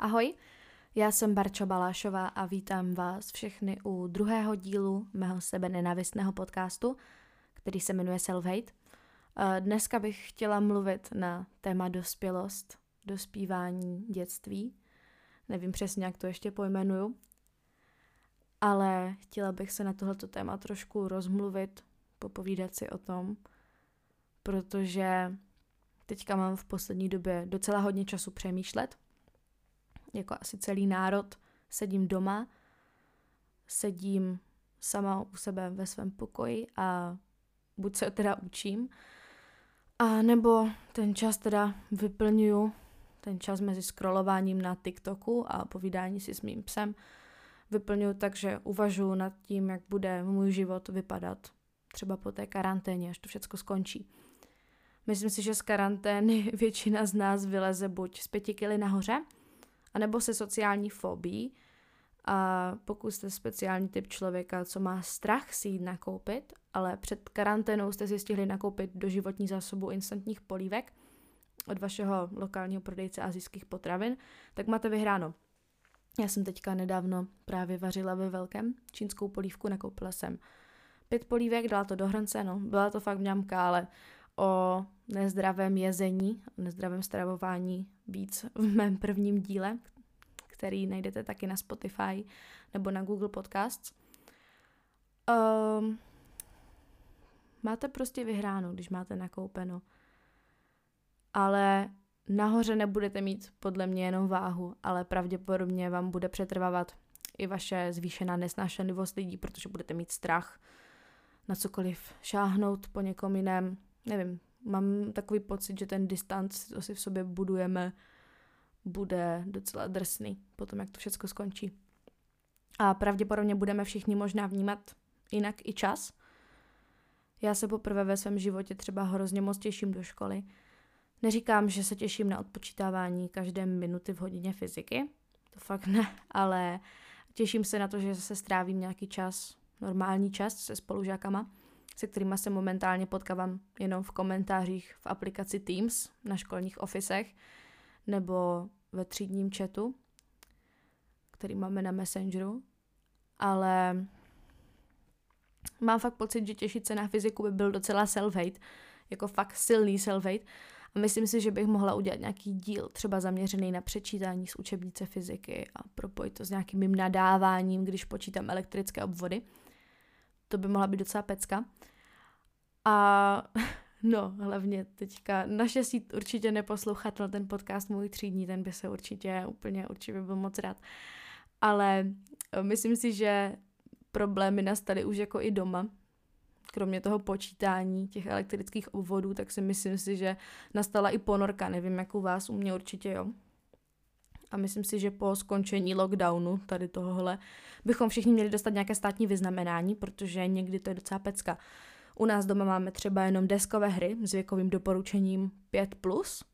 Ahoj, já jsem Barča Balášová a vítám vás všechny u druhého dílu mého sebe nenávistného podcastu, který se jmenuje Self-Hate. Dneska bych chtěla mluvit na téma dospělost, dospívání, dětství. Nevím přesně, jak to ještě pojmenuju, ale chtěla bych se na tohleto téma trošku rozmluvit, popovídat si o tom, protože teďka mám v poslední době docela hodně času přemýšlet – jako asi celý národ, sedím doma, sedím sama u sebe ve svém pokoji a buď se teda učím, a nebo ten čas teda vyplňuju, ten čas mezi scrollováním na TikToku a povídání si s mým psem, vyplňuju tak, že uvažuji nad tím, jak bude můj život vypadat třeba po té karanténě, až to všechno skončí. Myslím si, že z karantény většina z nás vyleze buď z pěti kily nahoře, anebo se sociální fobí. A pokud jste speciální typ člověka, co má strach si jít nakoupit, ale před karanténou jste si stihli nakoupit do životní zásobu instantních polívek od vašeho lokálního prodejce azijských potravin, tak máte vyhráno. Já jsem teďka nedávno právě vařila ve velkém čínskou polívku, nakoupila jsem pět polívek, dala to do hrnce, no, byla to fakt mňamka, ale o nezdravém jezení, nezdravém stravování víc v mém prvním díle, který najdete taky na Spotify nebo na Google Podcasts. Um, máte prostě vyhráno, když máte nakoupeno. Ale nahoře nebudete mít podle mě jenom váhu, ale pravděpodobně vám bude přetrvávat i vaše zvýšená nesnášenlivost lidí, protože budete mít strach na cokoliv šáhnout po někom jiném, nevím, mám takový pocit, že ten distanc, co si v sobě budujeme, bude docela drsný potom, jak to všechno skončí. A pravděpodobně budeme všichni možná vnímat jinak i čas. Já se poprvé ve svém životě třeba hrozně moc těším do školy. Neříkám, že se těším na odpočítávání každé minuty v hodině fyziky, to fakt ne, ale těším se na to, že se strávím nějaký čas, normální čas se spolužákama se kterými se momentálně potkávám jenom v komentářích v aplikaci Teams na školních ofisech nebo ve třídním chatu, který máme na Messengeru, ale mám fakt pocit, že těšit se na fyziku by byl docela self-hate, jako fakt silný self-hate. A myslím si, že bych mohla udělat nějaký díl, třeba zaměřený na přečítání z učebnice fyziky a propojit to s nějakým mým nadáváním, když počítám elektrické obvody – to by mohla být docela pecka. A no, hlavně teďka naštěstí určitě neposlouchatel ten podcast můj třídní, ten by se určitě úplně, určitě by byl moc rád. Ale eh, myslím si, že problémy nastaly už jako i doma, kromě toho počítání těch elektrických obvodů, tak si myslím si, že nastala i ponorka, nevím jak u vás, u mě určitě jo. A myslím si, že po skončení lockdownu tady tohohle bychom všichni měli dostat nějaké státní vyznamenání, protože někdy to je docela pecka. U nás doma máme třeba jenom deskové hry s věkovým doporučením 5+, plus,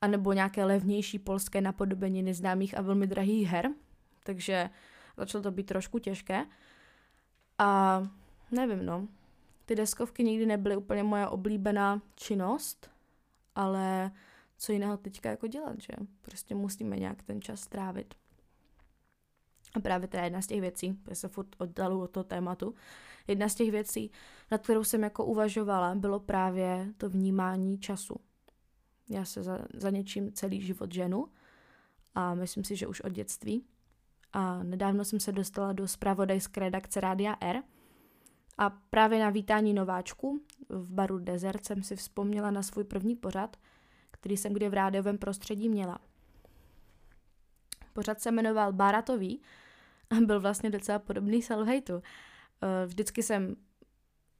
anebo nějaké levnější polské napodobení neznámých a velmi drahých her, takže začalo to být trošku těžké. A nevím, no, ty deskovky nikdy nebyly úplně moje oblíbená činnost, ale co jiného teďka jako dělat, že? Prostě musíme nějak ten čas strávit. A právě je jedna z těch věcí, já se furt oddalu od toho tématu, jedna z těch věcí, nad kterou jsem jako uvažovala, bylo právě to vnímání času. Já se za, za něčím celý život ženu a myslím si, že už od dětství. A nedávno jsem se dostala do zpravodajské redakce Rádia R a právě na vítání nováčku v baru Desert jsem si vzpomněla na svůj první pořad – který jsem kdy v rádiovém prostředí měla. Pořad se jmenoval Baratový a byl vlastně docela podobný Selhejtu. Eh, vždycky jsem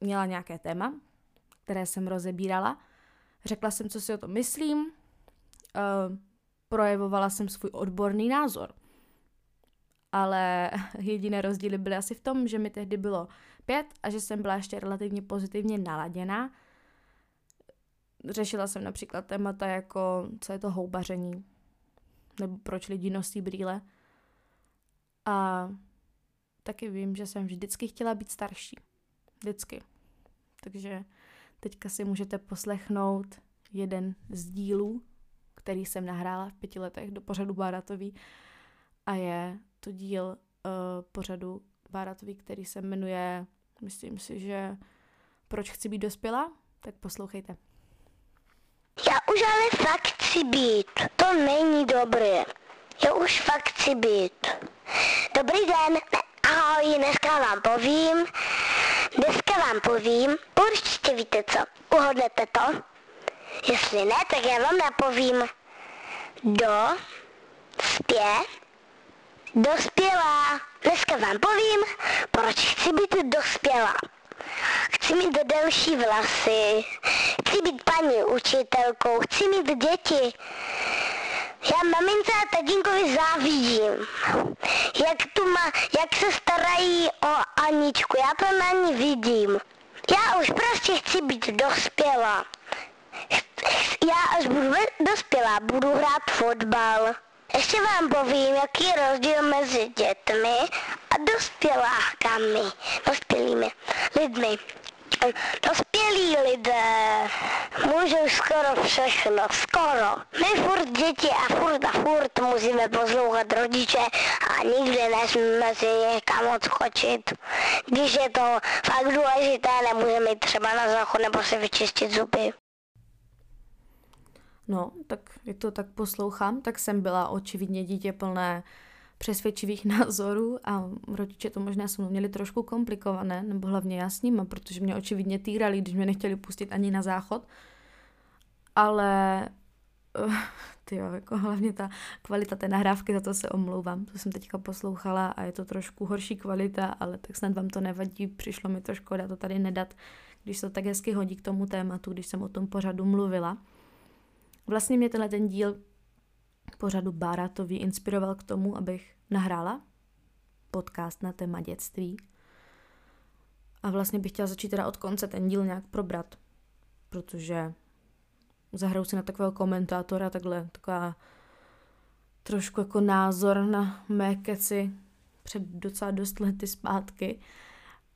měla nějaké téma, které jsem rozebírala. Řekla jsem, co si o tom myslím, eh, projevovala jsem svůj odborný názor. Ale jediné rozdíly byly asi v tom, že mi tehdy bylo pět a že jsem byla ještě relativně pozitivně naladěná Řešila jsem například témata jako, co je to houbaření, nebo proč lidi nosí brýle. A taky vím, že jsem vždycky chtěla být starší. Vždycky. Takže teďka si můžete poslechnout jeden z dílů, který jsem nahrála v pěti letech do pořadu Báratový a je to díl uh, pořadu Báratový, který se jmenuje, myslím si, že Proč chci být dospělá? Tak poslouchejte. Já už ale fakt chci být. To není dobré. Já už fakt chci být. Dobrý den. Ahoj, dneska vám povím. Dneska vám povím. Určitě víte co. Uhodnete to? Jestli ne, tak já vám napovím. Do, spě, dospělá. Dneska vám povím, proč chci být dospělá. Chci mít delší vlasy, chci být paní učitelkou, chci mít děti. Já mamince a tatínkovi závidím. Jak, tu má, jak se starají o Aničku, já to na ní vidím. Já už prostě chci být dospělá. Já až budu dospělá, budu hrát fotbal. Ještě vám povím, jaký je rozdíl mezi dětmi a dospělákami, dospělými lidmi. Dospělí lidé můžou skoro všechno, skoro. My furt děti a furt a furt musíme poslouchat rodiče a nikdy nesmíme si někam odskočit. Když je to fakt důležité, nemůžeme jít třeba na záchod nebo si vyčistit zuby. No, tak jak to tak poslouchám, tak jsem byla očividně dítě plné přesvědčivých názorů a rodiče to možná se měli trošku komplikované, nebo hlavně já s nima, protože mě očividně týrali, když mě nechtěli pustit ani na záchod. Ale uh, tyjo, jako hlavně ta kvalita té nahrávky, za to se omlouvám. To jsem teďka poslouchala a je to trošku horší kvalita, ale tak snad vám to nevadí, přišlo mi to škoda to tady nedat, když se to tak hezky hodí k tomu tématu, když jsem o tom pořadu mluvila. Vlastně mě tenhle ten díl pořadu Báratový inspiroval k tomu, abych nahrála podcast na téma dětství. A vlastně bych chtěla začít teda od konce ten díl nějak probrat, protože zahraju si na takového komentátora, takhle taková trošku jako názor na mé keci před docela dost lety zpátky.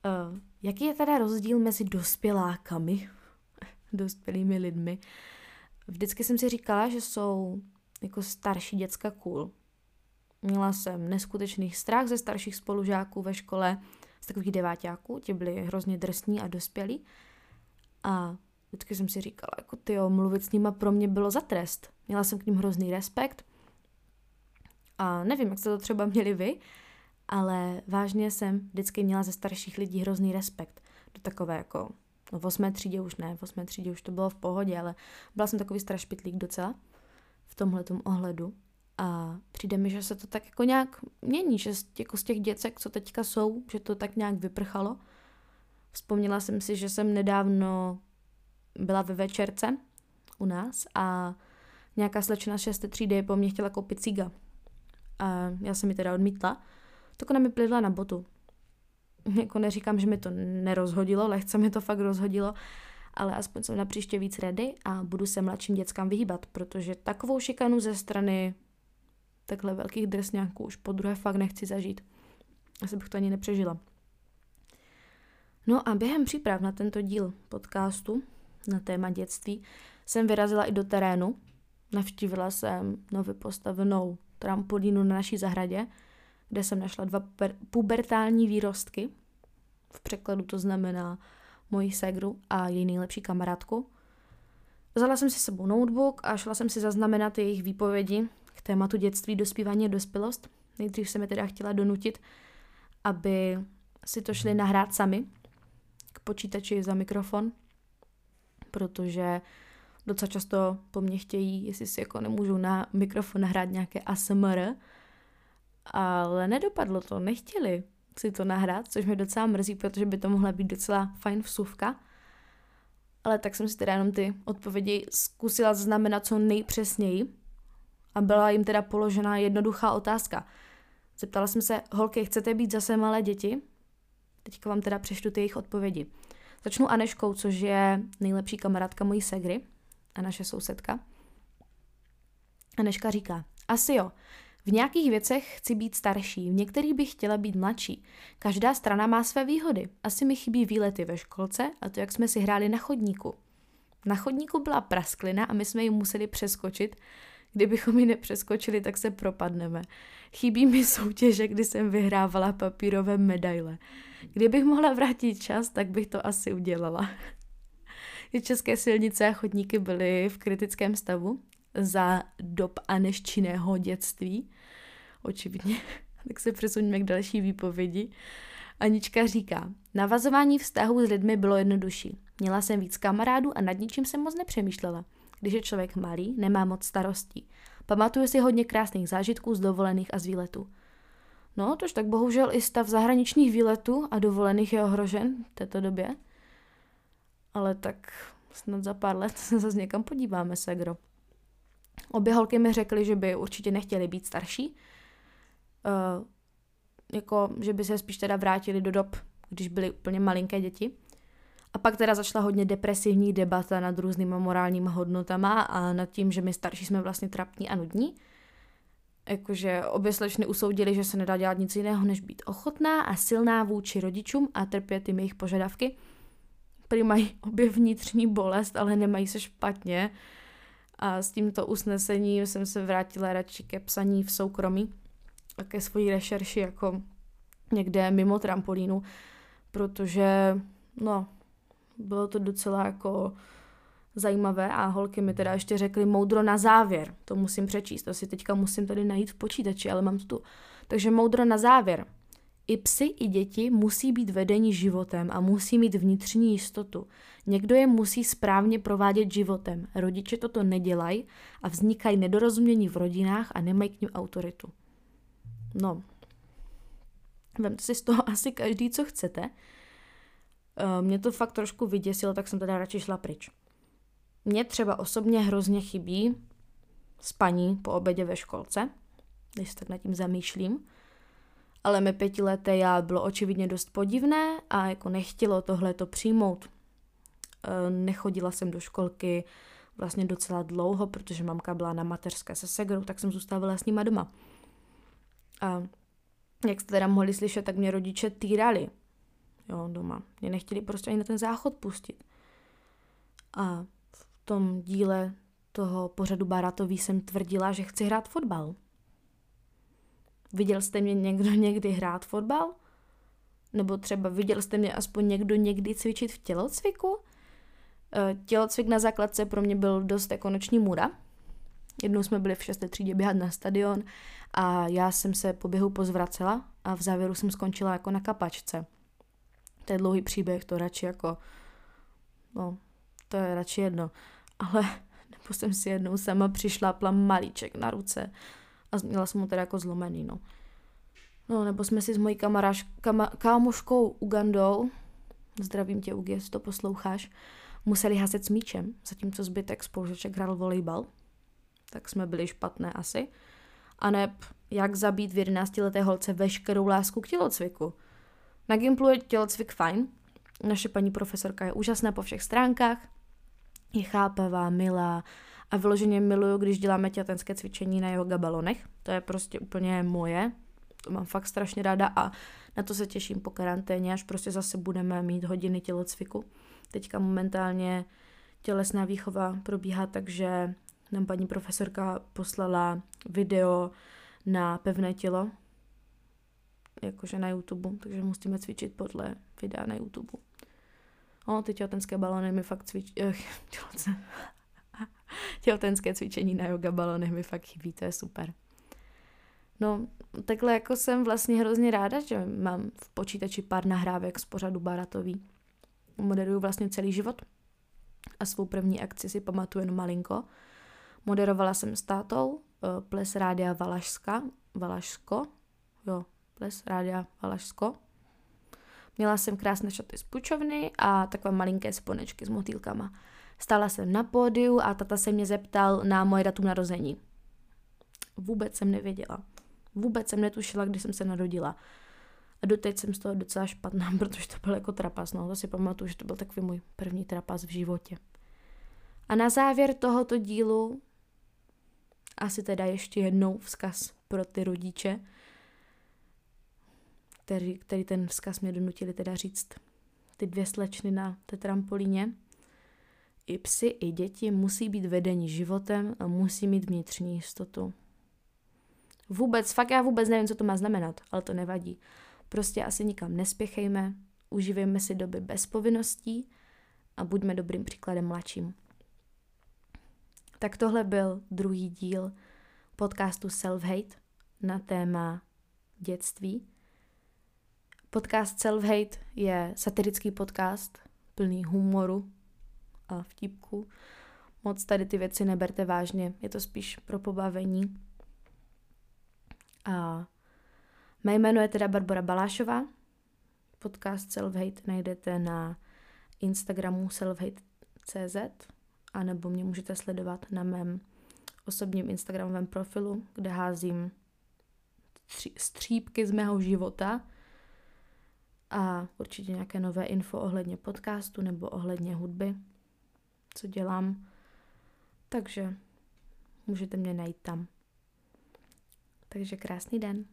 Uh, jaký je teda rozdíl mezi dospělákami, dospělými lidmi? Vždycky jsem si říkala, že jsou jako starší děcka cool. Měla jsem neskutečný strach ze starších spolužáků ve škole, z takových deváťáků, ti byli hrozně drsní a dospělí. A vždycky jsem si říkala, jako ty mluvit s nima pro mě bylo za trest. Měla jsem k ním hrozný respekt. A nevím, jak jste to třeba měli vy, ale vážně jsem vždycky měla ze starších lidí hrozný respekt. Do takové jako, no v osmé třídě už ne, v osmé třídě už to bylo v pohodě, ale byla jsem takový strašpitlík docela v tomhle ohledu. A přijde mi, že se to tak jako nějak mění, že jako z těch děcek, co teďka jsou, že to tak nějak vyprchalo. Vzpomněla jsem si, že jsem nedávno byla ve večerce u nás a nějaká slečna z 6. třídy po mně chtěla koupit ciga. A já jsem mi teda odmítla. Tak ona mi plivla na botu. Jako neříkám, že mi to nerozhodilo, lehce mi to fakt rozhodilo, ale aspoň jsem na příště víc ready a budu se mladším dětskám vyhýbat, protože takovou šikanu ze strany takhle velkých drsňáků už po druhé fakt nechci zažít. Asi bych to ani nepřežila. No a během příprav na tento díl podcastu na téma dětství jsem vyrazila i do terénu. Navštívila jsem nově postavenou trampolínu na naší zahradě, kde jsem našla dva pubertální výrostky. V překladu to znamená moji segru a její nejlepší kamarádku. Vzala jsem si sebou notebook a šla jsem si zaznamenat jejich výpovědi k tématu dětství, dospívání a dospělost. Nejdřív jsem je teda chtěla donutit, aby si to šli nahrát sami k počítači za mikrofon, protože docela často po mně chtějí, jestli si jako nemůžu na mikrofon nahrát nějaké ASMR, ale nedopadlo to, nechtěli si to nahrát, což mě docela mrzí, protože by to mohla být docela fajn vsuvka. Ale tak jsem si teda jenom ty odpovědi zkusila znamenat co nejpřesněji, a byla jim teda položena jednoduchá otázka. Zeptala jsem se, holky, chcete být zase malé děti? Teďka vám teda přeštu ty jejich odpovědi. Začnu Aneškou, což je nejlepší kamarádka mojí segry a naše sousedka. Aneška říká, asi jo, v nějakých věcech chci být starší, v některých bych chtěla být mladší. Každá strana má své výhody. Asi mi chybí výlety ve školce a to, jak jsme si hráli na chodníku. Na chodníku byla prasklina a my jsme ji museli přeskočit, Kdybychom ji nepřeskočili, tak se propadneme. Chybí mi soutěže, kdy jsem vyhrávala papírové medaile. Kdybych mohla vrátit čas, tak bych to asi udělala. České silnice a chodníky byly v kritickém stavu za dob a neščinného dětství. Očividně. tak se přesuňme k další výpovědi. Anička říká, navazování vztahů s lidmi bylo jednodušší. Měla jsem víc kamarádů a nad ničím jsem moc nepřemýšlela. Když je člověk malý, nemá moc starostí. Pamatuju si hodně krásných zážitků z dovolených a z výletů. No, tož tak bohužel i stav zahraničních výletů a dovolených je ohrožen v této době. Ale tak snad za pár let se zase někam podíváme, segro. Obě holky mi řekly, že by určitě nechtěli být starší, uh, jako, že by se spíš teda vrátili do dob, když byly úplně malinké děti. A pak teda začala hodně depresivní debata nad různými morálními hodnotama a nad tím, že my starší jsme vlastně trapní a nudní. Jakože obě slečny usoudili, že se nedá dělat nic jiného, než být ochotná a silná vůči rodičům a trpět jim jejich požadavky. Prý mají obě vnitřní bolest, ale nemají se špatně. A s tímto usnesením jsem se vrátila radši ke psaní v soukromí a ke svojí rešerši jako někde mimo trampolínu, protože no, bylo to docela jako zajímavé a holky mi teda ještě řekly moudro na závěr. To musím přečíst, to si teďka musím tady najít v počítači, ale mám to tu. Takže moudro na závěr. I psy, i děti musí být vedeni životem a musí mít vnitřní jistotu. Někdo je musí správně provádět životem. Rodiče toto nedělají a vznikají nedorozumění v rodinách a nemají k ním autoritu. No, vemte si z toho asi každý, co chcete. Eh, mě to fakt trošku vyděsilo, tak jsem teda radši šla pryč. Mně třeba osobně hrozně chybí spaní po obědě ve školce, když se tak nad tím zamýšlím. Ale mi pětileté já bylo očividně dost podivné a jako nechtělo tohle to přijmout. Eh, nechodila jsem do školky vlastně docela dlouho, protože mamka byla na mateřské se segrou, tak jsem zůstávala s nima doma. A jak jste teda mohli slyšet, tak mě rodiče týrali jo, doma. Mě nechtěli prostě ani na ten záchod pustit. A v tom díle toho pořadu Baratový jsem tvrdila, že chci hrát fotbal. Viděl jste mě někdo někdy hrát fotbal? Nebo třeba viděl jste mě aspoň někdo někdy cvičit v tělocviku? E, tělocvik na základce pro mě byl dost jako noční můra. Jednou jsme byli v šesté třídě běhat na stadion a já jsem se po běhu pozvracela a v závěru jsem skončila jako na kapačce. To je dlouhý příběh, to radši jako, no, to je radši jedno. Ale nebo jsem si jednou sama přišlápla malíček na ruce a měla jsem mu teda jako zlomený, no. No, nebo jsme si s mojí kamaráž, kama, kámoškou Ugandou, zdravím tě, Ugi, jestli to posloucháš, museli haset s míčem, zatímco zbytek spolužeček hrál volejbal. Tak jsme byli špatné asi. A neb jak zabít v 11 leté holce veškerou lásku k tělocviku. Na Gimplu je tělocvik fajn. Naše paní profesorka je úžasná po všech stránkách. Je chápavá, milá a vyloženě miluju, když děláme tětenské cvičení na yoga balonech. To je prostě úplně moje. To mám fakt strašně ráda a na to se těším po karanténě, až prostě zase budeme mít hodiny tělocviku. Teďka momentálně tělesná výchova probíhá, takže nám paní profesorka poslala video na pevné tělo, jakože na YouTube, takže musíme cvičit podle videa na YouTube. O, ty těhotenské balony mi fakt cvičí, eh, těhotenské cvičení na yoga balony mi fakt chybí, to je super. No, takhle jako jsem vlastně hrozně ráda, že mám v počítači pár nahrávek z pořadu Baratový. Moderuju vlastně celý život a svou první akci si pamatuju jen malinko. Moderovala jsem s tátou, eh, ples rádia Valašska, Valašsko, jo, ples Rádia Valašsko. Měla jsem krásné šaty z pučovny a takové malinké sponečky s motýlkama. Stála jsem na pódiu a tata se mě zeptal na moje datum narození. Vůbec jsem nevěděla. Vůbec jsem netušila, kdy jsem se narodila. A doteď jsem z toho docela špatná, protože to byl jako trapas. No, to si pamatuju, že to byl takový můj první trapas v životě. A na závěr tohoto dílu asi teda ještě jednou vzkaz pro ty rodiče, který, který ten vzkaz mě donutili teda říct ty dvě slečny na té trampolíně. I psy, i děti musí být vedeni životem a musí mít vnitřní jistotu. Vůbec, fakt já vůbec nevím, co to má znamenat, ale to nevadí. Prostě asi nikam nespěchejme, užívejme si doby bez povinností a buďme dobrým příkladem mladším. Tak tohle byl druhý díl podcastu Self-Hate na téma dětství. Podcast Self-Hate je satirický podcast plný humoru vtipku. Moc tady ty věci neberte vážně, je to spíš pro pobavení. A mé jméno je teda Barbara Balášová. Podcast Self-Hate najdete na Instagramu selfhate.cz a nebo mě můžete sledovat na mém osobním Instagramovém profilu, kde házím střípky z mého života a určitě nějaké nové info ohledně podcastu nebo ohledně hudby, co dělám. Takže můžete mě najít tam. Takže krásný den.